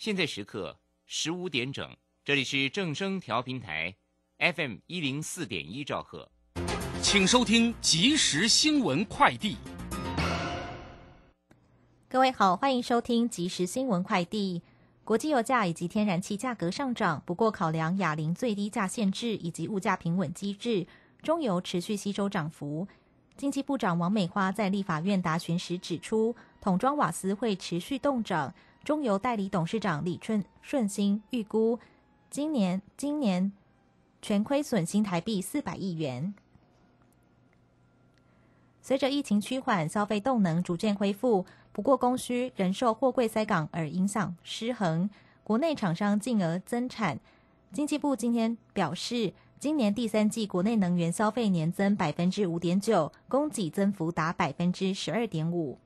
现在时刻十五点整，这里是正声调频台，FM 一零四点一兆赫，请收听即时新闻快递。各位好，欢迎收听即时新闻快递。国际油价以及天然气价格上涨，不过考量哑铃最低价限制以及物价平稳机制，中油持续吸收涨幅。经济部长王美花在立法院答询时指出，桶装瓦斯会持续动涨。中油代理董事长李春顺兴预估，今年今年全亏损新台币四百亿元。随着疫情趋缓，消费动能逐渐恢复，不过供需仍受货柜塞港而影响失衡，国内厂商进而增产。经济部今天表示，今年第三季国内能源消费年增百分之五点九，供给增幅达百分之十二点五。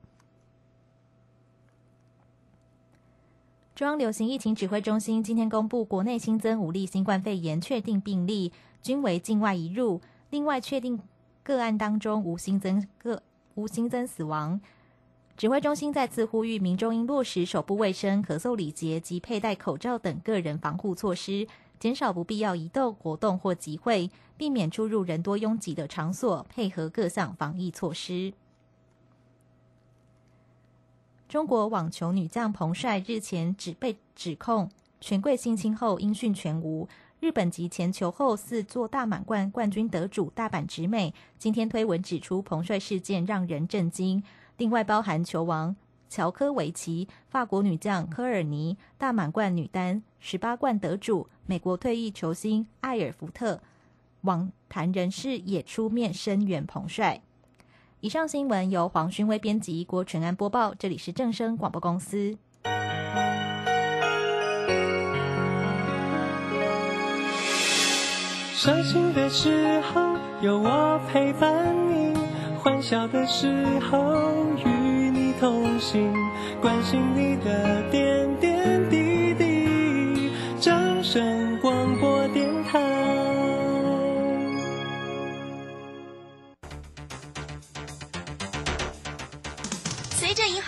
中央流行疫情指挥中心今天公布，国内新增五例新冠肺炎确定病例，均为境外移入。另外，确定个案当中无新增个无新增死亡。指挥中心再次呼吁民众应落实手部卫生、咳嗽礼节及佩戴口罩等个人防护措施，减少不必要移动、活动或集会，避免出入人多拥挤的场所，配合各项防疫措施。中国网球女将彭帅日前只被指控权贵性侵后音讯全无。日本籍前球后四座大满贯冠军得主大阪直美今天推文指出彭帅事件让人震惊。另外包含球王乔科维奇、法国女将科尔尼、大满贯女单十八冠得主美国退役球星艾尔福特，网坛人士也出面声援彭帅。以上新闻由黄勋威编辑，郭纯安播报。这里是正声广播公司。伤心的时候有我陪伴你，欢笑的时候与你同行，关心你的点点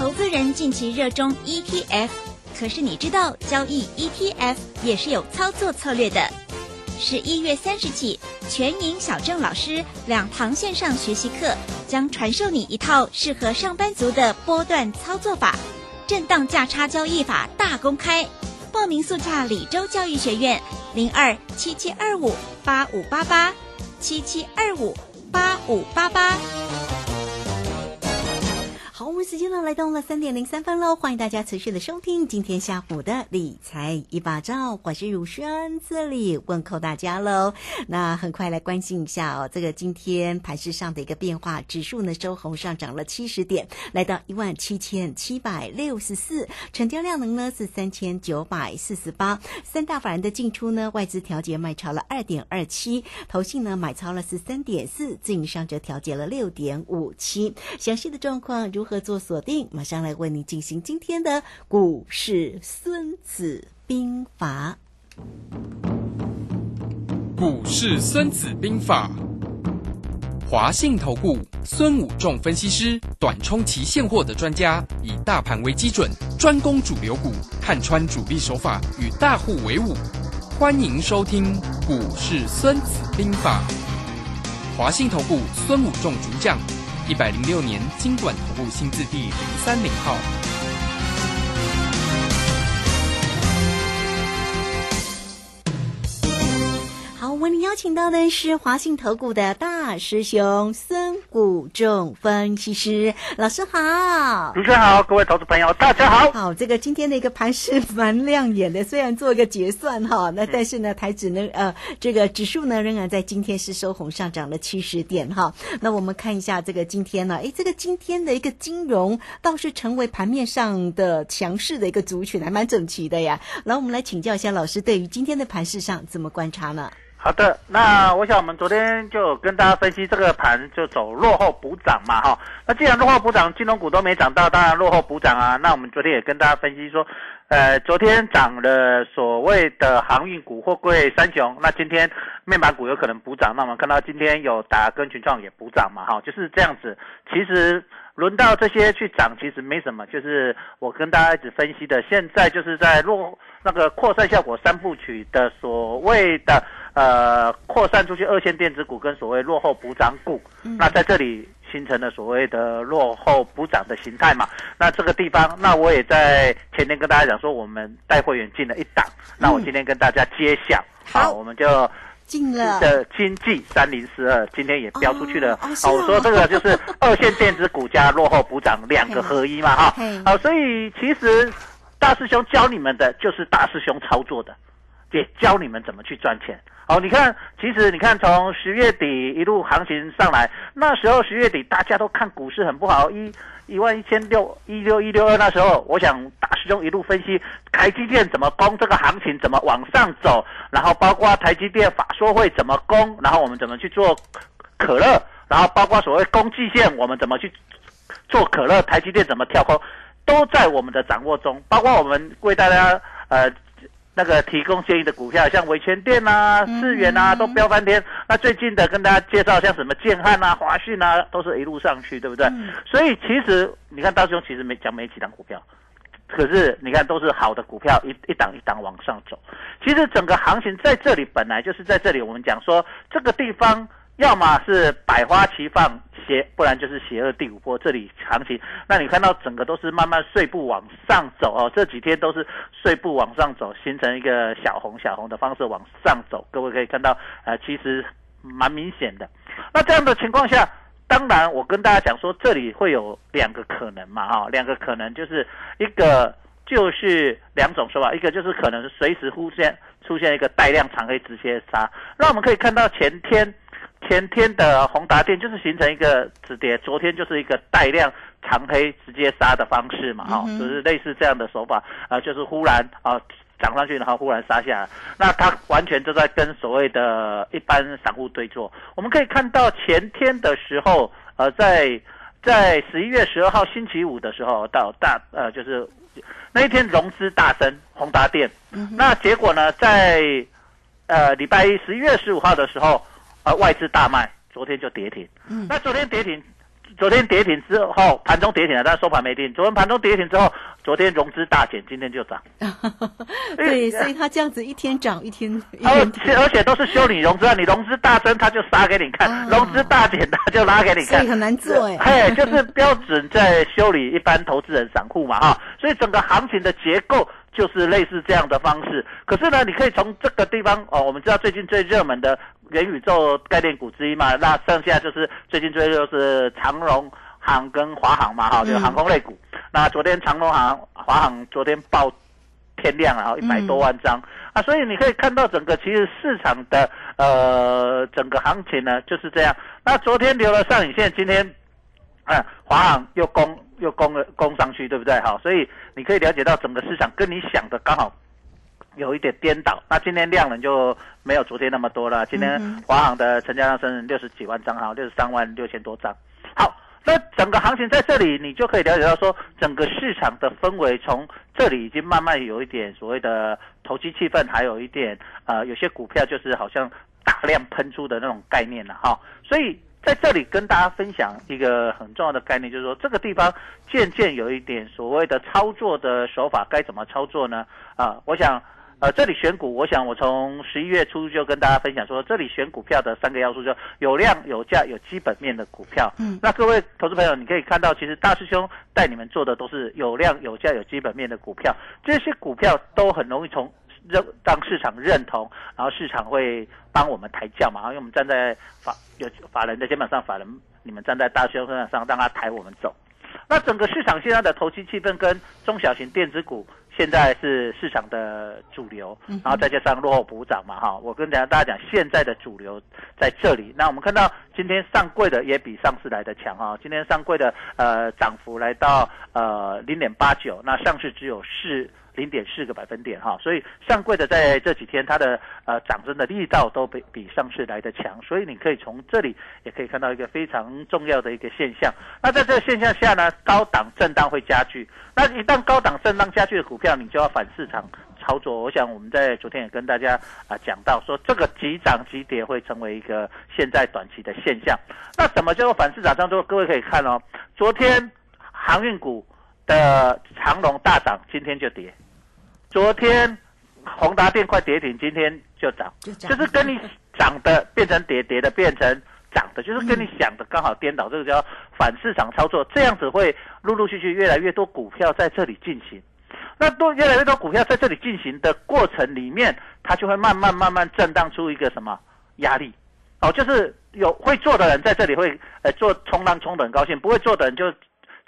投资人近期热衷 ETF，可是你知道交易 ETF 也是有操作策略的。十一月三十起，全银小郑老师两堂线上学习课将传授你一套适合上班族的波段操作法，震荡价差交易法大公开。报名速洽李州教育学院零二七七二五八五八八七七二五八五八八。时间呢来到了三点零三分喽，欢迎大家持续的收听今天下午的理财一把照，我是如轩，这里问候大家喽。那很快来关心一下哦，这个今天盘市上的一个变化，指数呢收红上涨了七十点，来到一万七千七百六十四，成交量能呢是三千九百四十八，三大法人的进出呢，外资调节卖超了二点二七，投信呢买超了是三点四，自营商则调节了六点五七，详细的状况如何？做锁定，马上来为你进行今天的股市《孙子兵法》。股市《孙子兵法》，华信投顾孙武仲分析师，短冲期现货的专家，以大盘为基准，专攻主流股，看穿主力手法，与大户为伍。欢迎收听《股市孙子兵法》，华信投顾孙武仲主讲。一百零六年经管投顾新字第零三零号。好为您邀请到的是华信投顾的大师兄孙谷仲分析师老师好。主持人好，各位投资朋友大家好。好，这个今天的一个盘是蛮亮眼的，虽然做一个结算哈，那但是呢，台指呢，呃，这个指数呢仍然在今天是收红上涨了七十点哈。那我们看一下这个今天呢，诶，这个今天的一个金融倒是成为盘面上的强势的一个族群，还蛮整齐的呀。来，我们来请教一下老师，对于今天的盘势上怎么观察呢？好的，那我想我们昨天就跟大家分析这个盘就走落后补涨嘛哈。那既然落后补涨，金融股都没涨到，当然落后补涨啊。那我们昨天也跟大家分析说，呃，昨天涨了所谓的航运股、货柜三雄，那今天面板股有可能补涨。那我们看到今天有达跟群创也补涨嘛哈，就是这样子。其实轮到这些去涨，其实没什么，就是我跟大家一直分析的，现在就是在落那个扩散效果三部曲的所谓的。呃，扩散出去二线电子股跟所谓落后补涨股，那在这里形成了所谓的落后补涨的形态嘛？那这个地方，那我也在前天跟大家讲说，我们带会员进了一档，那我今天跟大家揭晓，好，我们就进了。的经济三零四二，今天也标出去了。好，我说这个就是 二线电子股加落后补涨两个合一嘛，哈，好，所以其实大师兄教你们的就是大师兄操作的，也教你们怎么去赚钱。哦，你看，其实你看，从十月底一路行情上来，那时候十月底大家都看股市很不好，一一万一千六一六一六二，那时候我想大师兄一路分析台积电怎么攻，这个行情怎么往上走，然后包括台积电法说会怎么攻，然后我们怎么去做可乐，然后包括所谓攻季线，我们怎么去做可乐，台积电怎么跳空，都在我们的掌握中，包括我们为大家呃。那个提供建议的股票，像维权店啊、智远啊，都飙翻天。那最近的跟大家介绍，像什么建汉啊、华讯啊，都是一路上去，对不对？所以其实你看，大兄其实没讲没几档股票，可是你看都是好的股票，一一档一档往上走。其实整个行情在这里本来就是在这里，我们讲说这个地方。要么是百花齐放邪，不然就是邪恶第五波。这里行情，那你看到整个都是慢慢碎步往上走哦。这几天都是碎步往上走，形成一个小红小红的方式往上走。各位可以看到，呃，其实蛮明显的。那这样的情况下，当然我跟大家讲说，这里会有两个可能嘛，哈，两个可能就是一个就是两种说法，一个就是可能随时出现出现一个带量长黑直接杀。那我们可以看到前天。前天的宏达电就是形成一个止跌，昨天就是一个带量长黑直接杀的方式嘛，哈，就是类似这样的手法啊，就是忽然啊涨上去，然后忽然杀下来，那它完全就在跟所谓的一般散户对坐。我们可以看到前天的时候，呃，在在十一月十二号星期五的时候，到大呃就是那一天融资大增，宏达电，那结果呢，在呃礼拜一十一月十五号的时候。而外资大卖，昨天就跌停。嗯，那昨天跌停，昨天跌停之后，盘中跌停了，但收盘没跌。昨天盘中跌停之后，昨天融资大减，今天就涨。对，所以它这样子一天涨一天。而且而且都是修理融资啊，你融资大增，它就杀给你看；融资大减，它就拉给你看。所以很难做哎。嘿，就是标准在修理一般投资人散户嘛哈，所以整个行情的结构。就是类似这样的方式，可是呢，你可以从这个地方哦，我们知道最近最热门的元宇宙概念股之一嘛，那剩下就是最近最热是长荣航跟华航嘛，哈，就是航空类股。那昨天长荣航、华航昨天爆天量啊，一百多万张啊，所以你可以看到整个其实市场的呃整个行情呢就是这样。那昨天留了上影线，今天啊华航又攻。又攻了攻上去，对不对？好，所以你可以了解到整个市场跟你想的刚好有一点颠倒。那今天量能就没有昨天那么多了。今天华航的成交量是六十几万张，哈，六十三万六千多张。好，那整个行情在这里，你就可以了解到说，整个市场的氛围从这里已经慢慢有一点所谓的投机气氛，还有一点呃，有些股票就是好像大量喷出的那种概念了，哈。所以。在这里跟大家分享一个很重要的概念，就是说这个地方渐渐有一点所谓的操作的手法，该怎么操作呢？啊，我想，呃，这里选股，我想我从十一月初就跟大家分享说，这里选股票的三个要素，就有量、有价、有基本面的股票。嗯，那各位投资朋友，你可以看到，其实大师兄带你们做的都是有量、有价、有基本面的股票，这些股票都很容易从认让市场认同，然后市场会帮我们抬轿嘛，因为我们站在法有法人的肩膀上，法人你们站在大胸身上，让他抬我们走。那整个市场现在的投机气氛跟中小型电子股现在是市场的主流，然后再加上落后补涨嘛，哈，我跟大家大家讲，现在的主流在这里。那我们看到今天上柜的也比上市来的强哈，今天上柜的呃涨幅来到呃零点八九，那上市只有四。零点四个百分点哈，所以上柜的在这几天它的呃涨升的力道都比比上市来的强，所以你可以从这里也可以看到一个非常重要的一个现象。那在这个现象下呢，高档震荡会加剧。那一旦高档震荡加剧的股票，你就要反市场操作。我想我们在昨天也跟大家啊讲到说，这个急涨急跌会成为一个现在短期的现象。那什么叫做反市场操作？各位可以看哦，昨天航运股。的长龙大涨，今天就跌。昨天宏达电快跌停，今天就涨，就是跟你涨的变成跌，跌的变成涨的，就是跟你想的刚好颠倒。这个叫反市场操作，这样子会陆陆续续越来越多股票在这里进行。那多越来越多股票在这里进行的过程里面，它就会慢慢慢慢震荡出一个什么压力？哦，就是有会做的人在这里会呃做冲浪冲的很高兴，不会做的人就。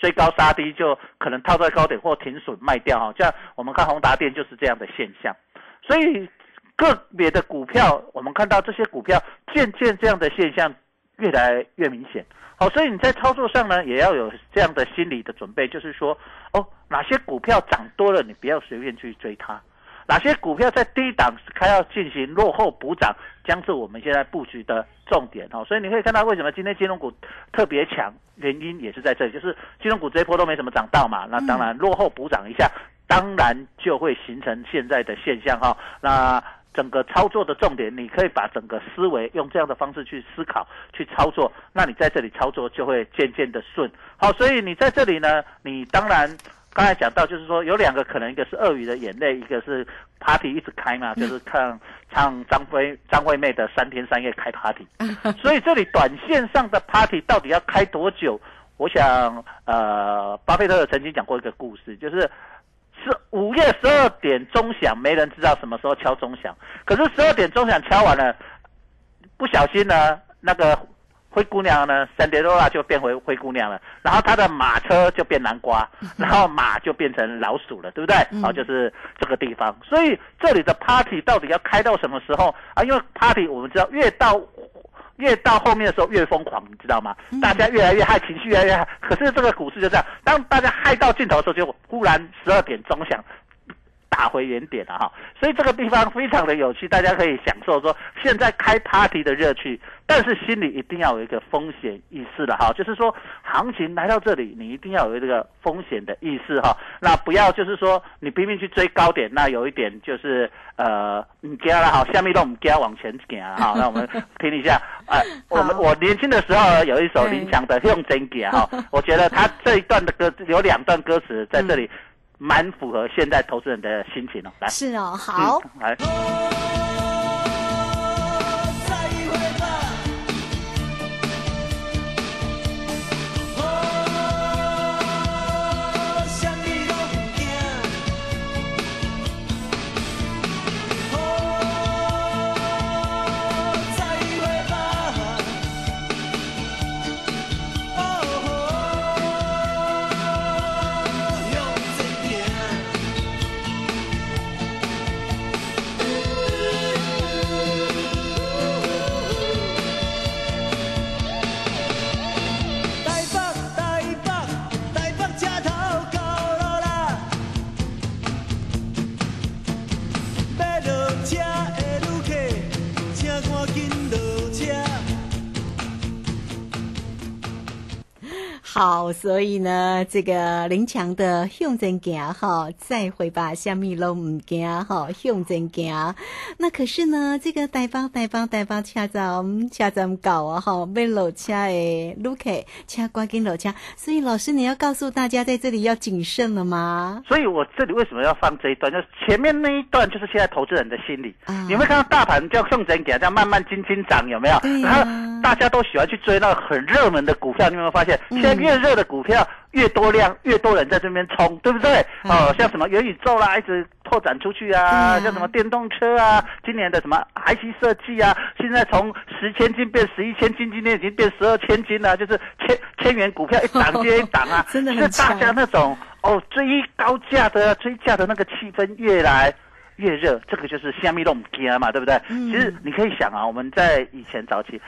追高杀低就可能套在高点或停损卖掉哈，像我们看宏达电就是这样的现象，所以个别的股票我们看到这些股票渐渐这样的现象越来越明显，好，所以你在操作上呢也要有这样的心理的准备，就是说哦哪些股票涨多了你不要随便去追它。哪些股票在低档开要进行落后补涨，将是我们现在布局的重点哦。所以你可以看到，为什么今天金融股特别强，原因也是在这里，就是金融股这一波都没怎么涨到嘛。那当然落后补涨一下，当然就会形成现在的现象哈。那整个操作的重点，你可以把整个思维用这样的方式去思考、去操作，那你在这里操作就会渐渐的顺。好，所以你在这里呢，你当然。刚才讲到，就是说有两个可能，一个是鳄鱼的眼泪，一个是 party 一直开嘛，就是看唱张飞张惠妹的三天三夜开 party。所以这里短线上的 party 到底要开多久？我想，呃，巴菲特曾经讲过一个故事，就是是午夜十二点钟响，没人知道什么时候敲钟响，可是十二点钟响敲完了，不小心呢，那个。灰姑娘呢？三叠罗拉就变回灰姑娘了，然后她的马车就变南瓜，然后马就变成老鼠了，对不对？好，就是这个地方。所以这里的 party 到底要开到什么时候啊？因为 party 我们知道越到越到后面的时候越疯狂，你知道吗？大家越来越嗨，情绪越来越嗨。可是这个股市就这样，当大家嗨到尽头的时候，就忽然十二点钟响。打回原点了哈，所以这个地方非常的有趣，大家可以享受说现在开 party 的热趣，但是心里一定要有一个风险意识的哈，就是说行情来到这里，你一定要有这个风险的意识哈，那不要就是说你拼命去追高点，那有一点就是呃，你加了好，下面都我们加往前走哈，那我们听一下，哎，我们我年轻的时候有一首林强的用真给哈，我觉得他这一段的歌有两段歌词在这里。蛮符合现在投资人的心情哦，来。是哦，好。来。好，所以呢，这个林强的向前行哈，再会吧，下面都唔惊哈，向前行。那可是呢，这个台方台方台方车站车站搞啊哈，被落车的旅客车关紧落车，所以老师你要告诉大家，在这里要谨慎了吗？所以我这里为什么要放这一段？就是前面那一段，就是现在投资人的心理。啊你会看到大盘叫向前行，这样慢慢轻轻涨，有没有？然后大家都喜欢去追那个很热门的股票，你有没有发现？现在越越热的股票越多量，越多人在这边冲，对不对？哦，像什么元宇宙啦，一直拓展出去啊，像什么电动车啊，今年的什么 IC 设计啊，现在从十千金变十一千金，今天已经变十二千金了，就是千千元股票一档接一档啊，真的是大家那种哦追高价的追价的那个气氛越来。越热，这个就是虾米弄惊嘛，对不对？其实你可以想啊，我们在以前早期。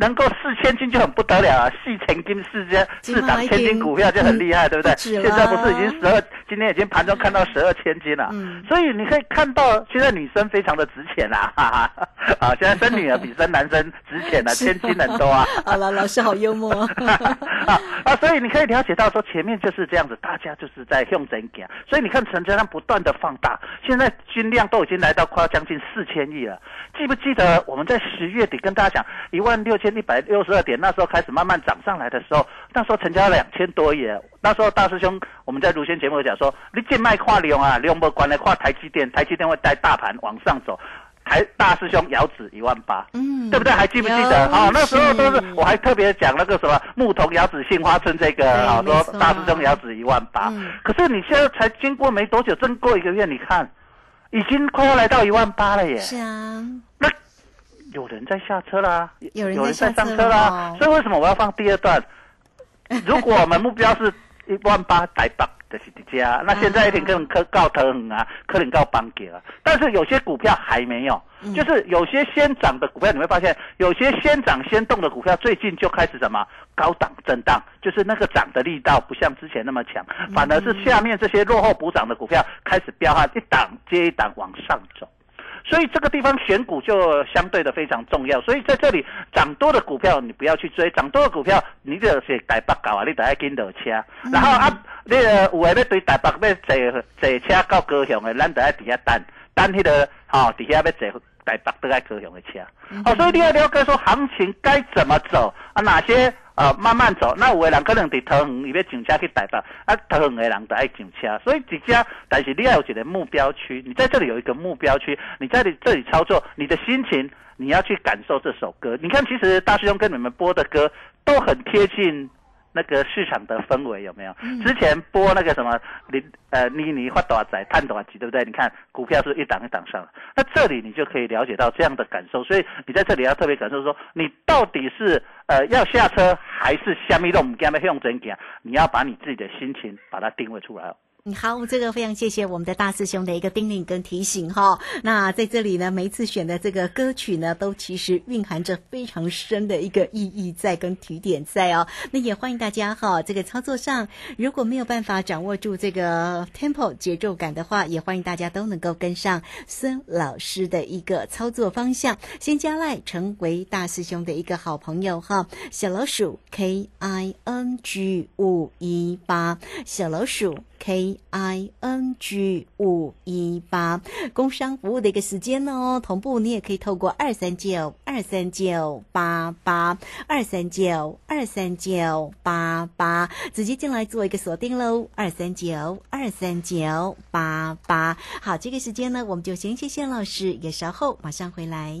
能够四千金就很不得了啊！四千金四千四档千金股票就很厉害，对不对？现在不是已经十二，今天已经盘中看到十二千金了。嗯，所以你可以看到现在女生非常的值钱啊！哈哈，啊，现在生女儿比生男生值钱啊，千金很多啊！好了，老师好幽默 啊啊！所以你可以了解到说前面就是这样子，大家就是在用真假，所以你看成交量不断的放大，现在均量都已经来到快要将近四千亿了。记不记得我们在十月底跟大家讲一万六千？一百六十二点，那时候开始慢慢涨上来的时候，那时候成交两千多亿。那时候大师兄我们在如轩节目讲说，你见卖跨量啊，量不关的跨台积电，台积电会带大盘往上走。台大师兄遥指一万八，嗯，对不对？还记不记得？啊，那时候都是我还特别讲那个什么牧童遥指杏花村这个啊，说大师兄遥指一万八。可是你现在才经过没多久，正过一个月，你看，已经快要来到一万八了耶。是啊，那。有人在下车啦，有人在上车啦，所以为什么我要放第二段？如果我们目标是一万八台北的是底家，那现在一定可能可告腾啊，可能告邦给了。但是有些股票还没有，就是有些先涨的股票，你会发现有些先涨先动的股票，最近就开始什么高档震荡，就是那个涨的力道不像之前那么强，反而是下面这些落后补涨的股票开始飙哈，一档接一档往上走。所以这个地方选股就相对的非常重要。所以在这里涨多的股票你不要去追，涨多的股票你就是台北搞啊，你得要跟着车。然后啊，你个有诶要对台北要坐坐车到高雄的，咱得要底下等，等迄个吼底下要坐台北都在高雄的车。好，所以你要了解说行情该怎么走啊？哪些？啊，慢慢走。那有的人可能伫桃园，伊要上车去台北，啊，桃园的人都爱上车，所以直接，但是你要有一个目标区，你在这里有一个目标区，你在你这里操作，你的心情，你要去感受这首歌。你看，其实大师兄跟你们播的歌都很贴近。那个市场的氛围有没有？之前播那个什么，你呃，你你发多少仔，探多少级，对不对？你看股票是一档一档上，那这里你就可以了解到这样的感受。所以你在这里要特别感受说，你到底是呃要下车，还是下面都我们用真讲？你要把你自己的心情把它定位出来哦。好，这个非常谢谢我们的大师兄的一个叮咛跟提醒哈。那在这里呢，每一次选的这个歌曲呢，都其实蕴含着非常深的一个意义在跟提点在哦。那也欢迎大家哈，这个操作上如果没有办法掌握住这个 tempo 节奏感的话，也欢迎大家都能够跟上孙老师的一个操作方向，先加赖成为大师兄的一个好朋友哈。小老鼠 K I N G 五一八，小老鼠。K I N G 五一八，工商服务的一个时间哦，同步你也可以透过二三九二三九八八二三九二三九八八直接进来做一个锁定喽，二三九二三九八八。好，这个时间呢，我们就先谢谢老师，也稍后马上回来。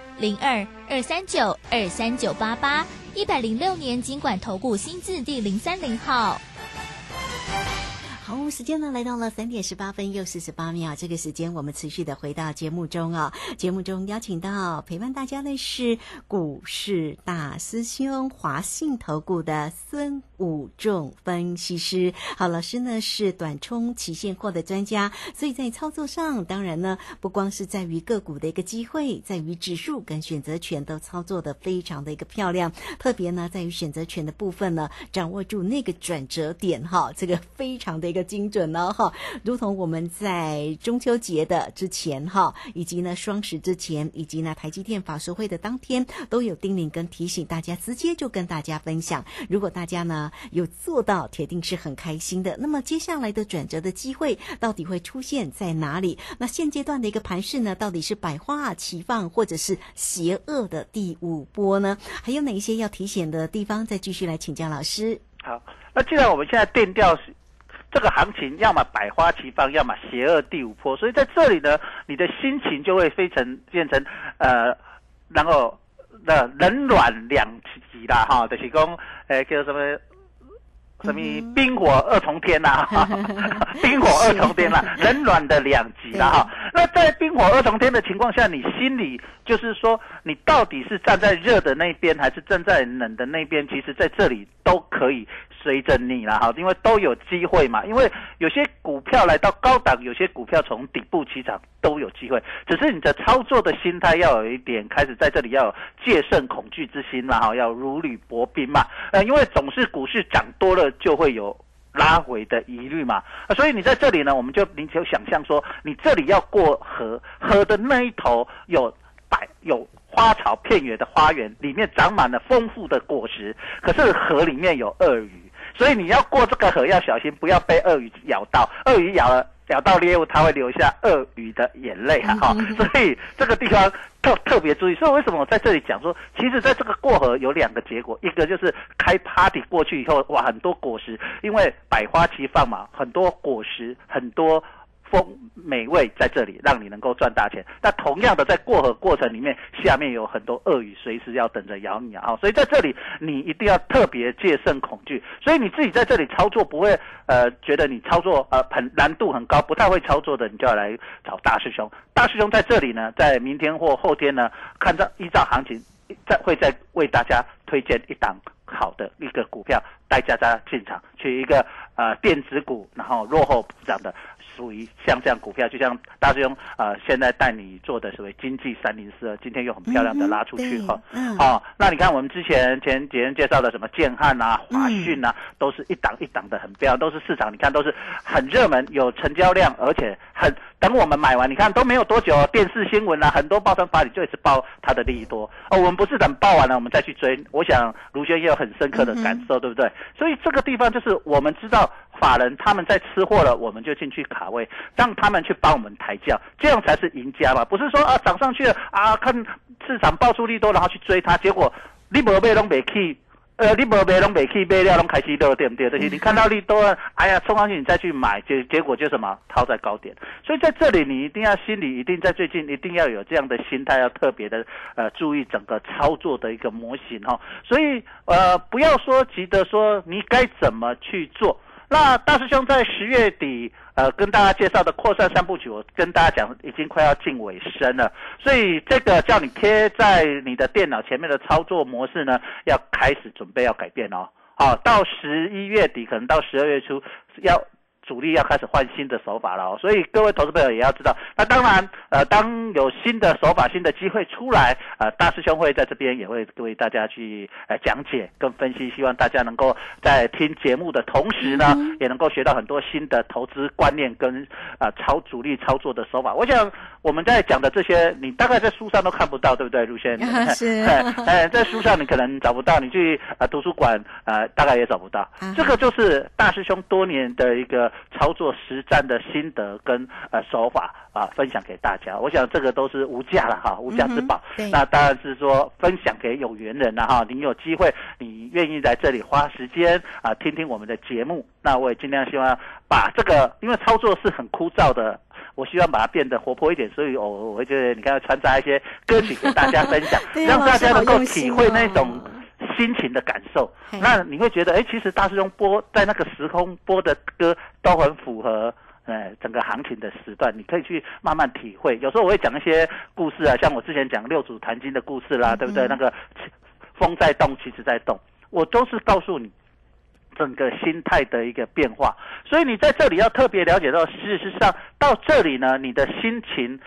零二二三九二三九八八，一百零六年尽管投顾新字第零三零号。好，时间呢来到了三点十八分又四十八秒。这个时间我们持续的回到节目中啊。节目中邀请到陪伴大家的是股市大师兄华信投顾的孙武仲分析师。好，老师呢是短冲期现货的专家，所以在操作上，当然呢不光是在于个股的一个机会，在于指数跟选择权都操作的非常的一个漂亮。特别呢在于选择权的部分呢，掌握住那个转折点哈，这个非常的一个。精准呢，哈，如同我们在中秋节的之前哈，以及呢双十之前，以及呢台积电法说会的当天，都有叮咛跟提醒大家，直接就跟大家分享。如果大家呢有做到，铁定是很开心的。那么接下来的转折的机会到底会出现在哪里？那现阶段的一个盘势呢，到底是百花齐放，或者是邪恶的第五波呢？还有哪一些要提醒的地方？再继续来请教老师。好，那既然我们现在定调是这个行情，要么百花齐放，要么邪恶第五波，所以在这里呢，你的心情就会非成变成呃，然后那冷暖两极啦，哈，就是讲，诶，叫什么？什么冰火二重天呐？冰火二重天啦，冷暖的两极啦哈。那在冰火二重天的情况下，你心里就是说，你到底是站在热的那边，还是站在冷的那边？其实在这里都可以。随着你啦哈，因为都有机会嘛。因为有些股票来到高档，有些股票从底部起涨都有机会。只是你的操作的心态要有一点，开始在这里要有戒慎恐惧之心嘛哈，要如履薄冰嘛。呃，因为总是股市涨多了就会有拉回的疑虑嘛。所以你在这里呢，我们就你就想象说，你这里要过河，河的那一头有百有。花草片野的花园里面长满了丰富的果实，可是河里面有鳄鱼，所以你要过这个河要小心，不要被鳄鱼咬到。鳄鱼咬了咬到猎物，它会流下鳄鱼的眼泪哈。所以这个地方特特别注意。所以为什么我在这里讲说，其实在这个过河有两个结果，一个就是开 party 过去以后，哇，很多果实，因为百花齐放嘛，很多果实，很多。风美味在这里，让你能够赚大钱。那同样的，在过河过程里面，下面有很多鳄鱼，随时要等着咬你啊！所以在这里，你一定要特别戒慎恐惧。所以你自己在这里操作，不会呃觉得你操作呃很难度很高，不太会操作的，你就要来找大师兄。大师兄在这里呢，在明天或后天呢，看照依照行情，再会再为大家推荐一档好的一个股票，带大家进场去一个呃电子股，然后落后补涨的。属于像这样股票，就像大师兄呃，现在带你做的所谓经济三零四二，今天又很漂亮的拉出去哈。好，那你看我们之前前几天介绍的什么建汉啊、华讯啊，都是一档一档的很漂亮，都是市场你看都是很热门，有成交量，而且很等我们买完，你看都没有多久，电视新闻啊，很多报章发里就一直报它的利益多。哦，我们不是等报完了我们再去追，我想卢轩也有很深刻的感受，对不对？所以这个地方就是我们知道。法人他们在吃货了，我们就进去卡位，让他们去帮我们抬轿，这样才是赢家嘛。不是说啊涨上去了啊，看市场爆出利多，然后去追它，结果你没买拢没去，呃，你没买拢没去，买了拢开始落，对不对？就是你看到利多，哎呀，冲上去你再去买，结结果就什么套在高点。所以在这里你一定要心里一定在最近一定要有这样的心态，要特别的呃注意整个操作的一个模型哈。所以呃不要说急着说你该怎么去做。那大师兄在十月底，呃，跟大家介绍的扩散三部曲，我跟大家讲，已经快要进尾声了。所以这个叫你贴在你的电脑前面的操作模式呢，要开始准备要改变哦。好，到十一月底，可能到十二月初要。主力要开始换新的手法了，所以各位投资朋友也要知道。那当然，呃，当有新的手法、新的机会出来，呃，大师兄会在这边也会为大家去呃讲解跟分析，希望大家能够在听节目的同时呢，也能够学到很多新的投资观念跟啊操主力操作的手法。我想我们在讲的这些，你大概在书上都看不到，对不对，陆先生 是，哎，在书上你可能找不到，你去啊图书馆呃大概也找不到。这个就是大师兄多年的一个。操作实战的心得跟呃手法啊，分享给大家。我想这个都是无价了哈，无价之宝。那当然是说分享给有缘人了哈。你有机会，你愿意在这里花时间啊，听听我们的节目。那我也尽量希望把这个，因为操作是很枯燥的，我希望把它变得活泼一点。所以我我会觉得，你看穿插一些歌曲给大家分享，让大家能够体会那种。心情的感受，那你会觉得，哎，其实大师兄播在那个时空播的歌都很符合，呃，整个行情的时段，你可以去慢慢体会。有时候我会讲一些故事啊，像我之前讲六祖坛经的故事啦，对不对？那个风在动，其实在动，我都是告诉你整个心态的一个变化。所以你在这里要特别了解到，事实上到这里呢，你的心情。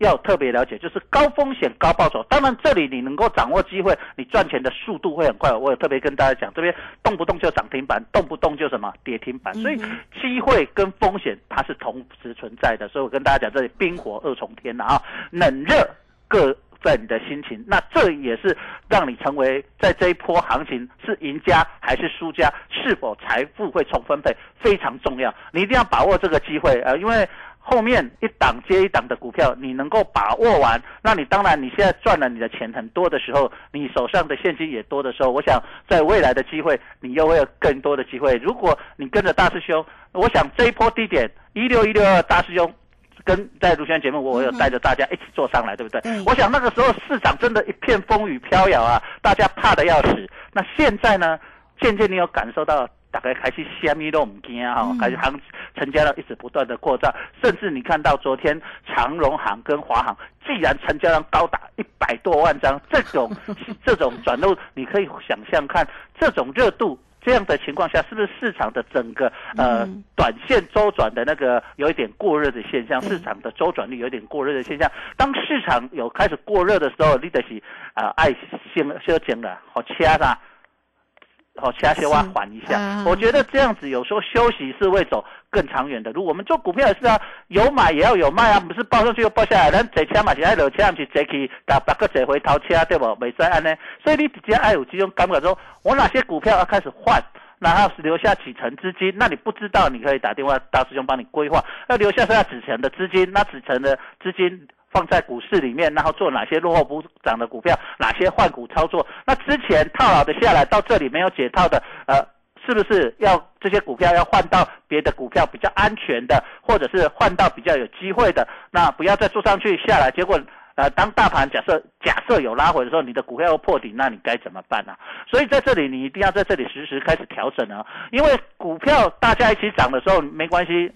要特别了解，就是高风险高报酬。当然，这里你能够掌握机会，你赚钱的速度会很快。我也特别跟大家讲，这边动不动就涨停板，动不动就什么跌停板，所以机会跟风险它是同时存在的。所以我跟大家讲，这里冰火二重天啊，冷热各份的心情，那这也是让你成为在这一波行情是赢家还是输家，是否财富会重分配非常重要，你一定要把握这个机会呃，因为。后面一档接一档的股票，你能够把握完，那你当然你现在赚了你的钱很多的时候，你手上的现金也多的时候，我想在未来的机会，你又会有更多的机会。如果你跟着大师兄，我想这一波低点一六一六二，大师兄跟在卢轩节目，我有带着大家一起做上来，对不对？我想那个时候市场真的一片风雨飘摇啊，大家怕的要死。那现在呢，渐渐你有感受到。大概开始虾米都唔惊哈，开始行成交量一直不断的扩张，甚至你看到昨天长荣行跟华航，既然成交量高达一百多万张，这种这种转入，你可以想象看这种热度这样的情况下，是不是市场的整个呃短线周转的那个有一点过热的现象，市场的周转率有点过热的现象。当市场有开始过热的时候，你得是啊爱先先紧了，好掐上。好，其他些话缓一下。我觉得这样子有时候休息是会走更长远的路。我们做股票也是啊，有买也要有卖啊，不是报上去又报下来。咱坐车嘛是爱落车，不是坐去打八个坐回头车，对不？没使安呢。所以你直接爱有这种感觉，说我哪些股票要开始换，然后留下几成资金。那你不知道，你可以打电话大师兄帮你规划。要留下剩下几成的资金，那几成的资金。放在股市里面，然后做哪些落后补涨的股票，哪些换股操作？那之前套牢的下来到这里没有解套的，呃，是不是要这些股票要换到别的股票比较安全的，或者是换到比较有机会的？那不要再做上去下来，结果呃，当大盘假设假设有拉回的时候，你的股票要破底，那你该怎么办呢？所以在这里你一定要在这里实时开始调整啊，因为股票大家一起涨的时候没关系。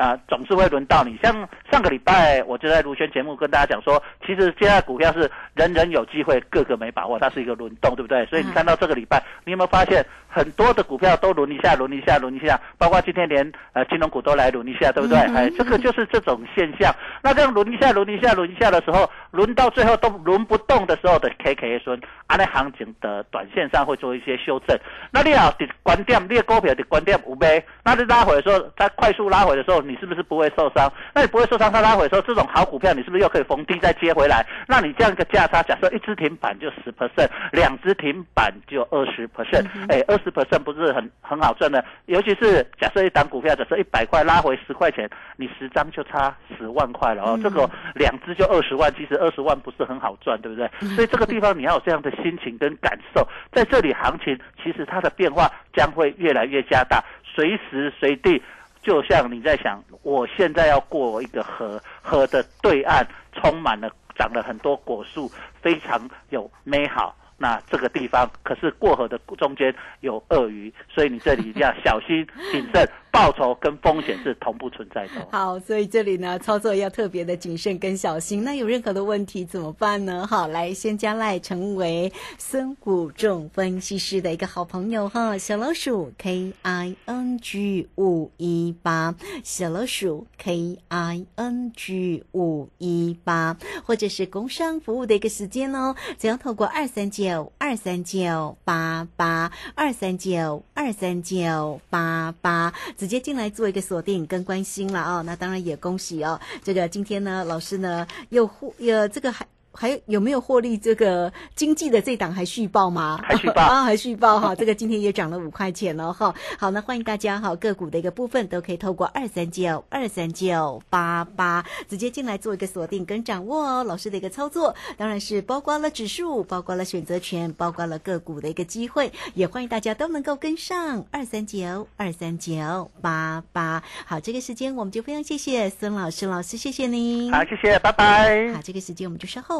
啊，总是会轮到你。像上个礼拜，我就在卢轩节目跟大家讲说，其实现在股票是人人有机会，个个没把握，它是一个轮动，对不对？所以你看到这个礼拜，你有没有发现很多的股票都轮一下，轮一下，轮一下，包括今天连呃金融股都来轮一下，对不对？哎，这个就是这种现象。那这样轮一下，轮一下，轮一下的时候，轮到最后都轮不动的时候的 K K 孙，啊，那行情的短线上会做一些修正。那你要，的观点，你的股票的观点五倍，那你拉回的时候，它快速拉回的时候。你是不是不会受伤？那你不会受伤，它拉回说这种好股票，你是不是又可以逢低再接回来？那你这样一个价差，假设一只停板就十 percent，两只停板就二十 percent，哎，二十 percent 不是很很好赚的？尤其是假设一档股票，假设一百块拉回十块钱，你十张就差十万块了哦。这个两只就二十万，其实二十万不是很好赚，对不对？所以这个地方你要有这样的心情跟感受，在这里行情其实它的变化将会越来越加大，随时随地。就像你在想，我现在要过一个河，河的对岸充满了长了很多果树，非常有美好。那这个地方可是过河的中间有鳄鱼，所以你这里一定要小心谨慎。报酬跟风险是同步存在的。好，所以这里呢，操作要特别的谨慎跟小心。那有任何的问题怎么办呢？好，来先加赖成为孙谷仲分析师的一个好朋友哈，小老鼠 K I N G 五一八，小老鼠 K I N G 五一八，或者是工商服务的一个时间哦，只要透过二三九二三九八八二三九二三九八八。直接进来做一个锁定跟关心了啊，那当然也恭喜哦。这个今天呢，老师呢又护呃这个还。还有没有获利？这个经济的这档还续报吗？还续报 啊，还续报哈。这个今天也涨了五块钱了哈。好，那欢迎大家哈，个股的一个部分都可以透过二三九二三九八八直接进来做一个锁定跟掌握哦。老师的一个操作，当然是包括了指数，包括了选择权，包括了个股的一个机会，也欢迎大家都能够跟上二三九二三九八八。好，这个时间我们就非常谢谢孙老师，老师谢谢您。好，谢谢，拜拜。好，这个时间我们就稍后。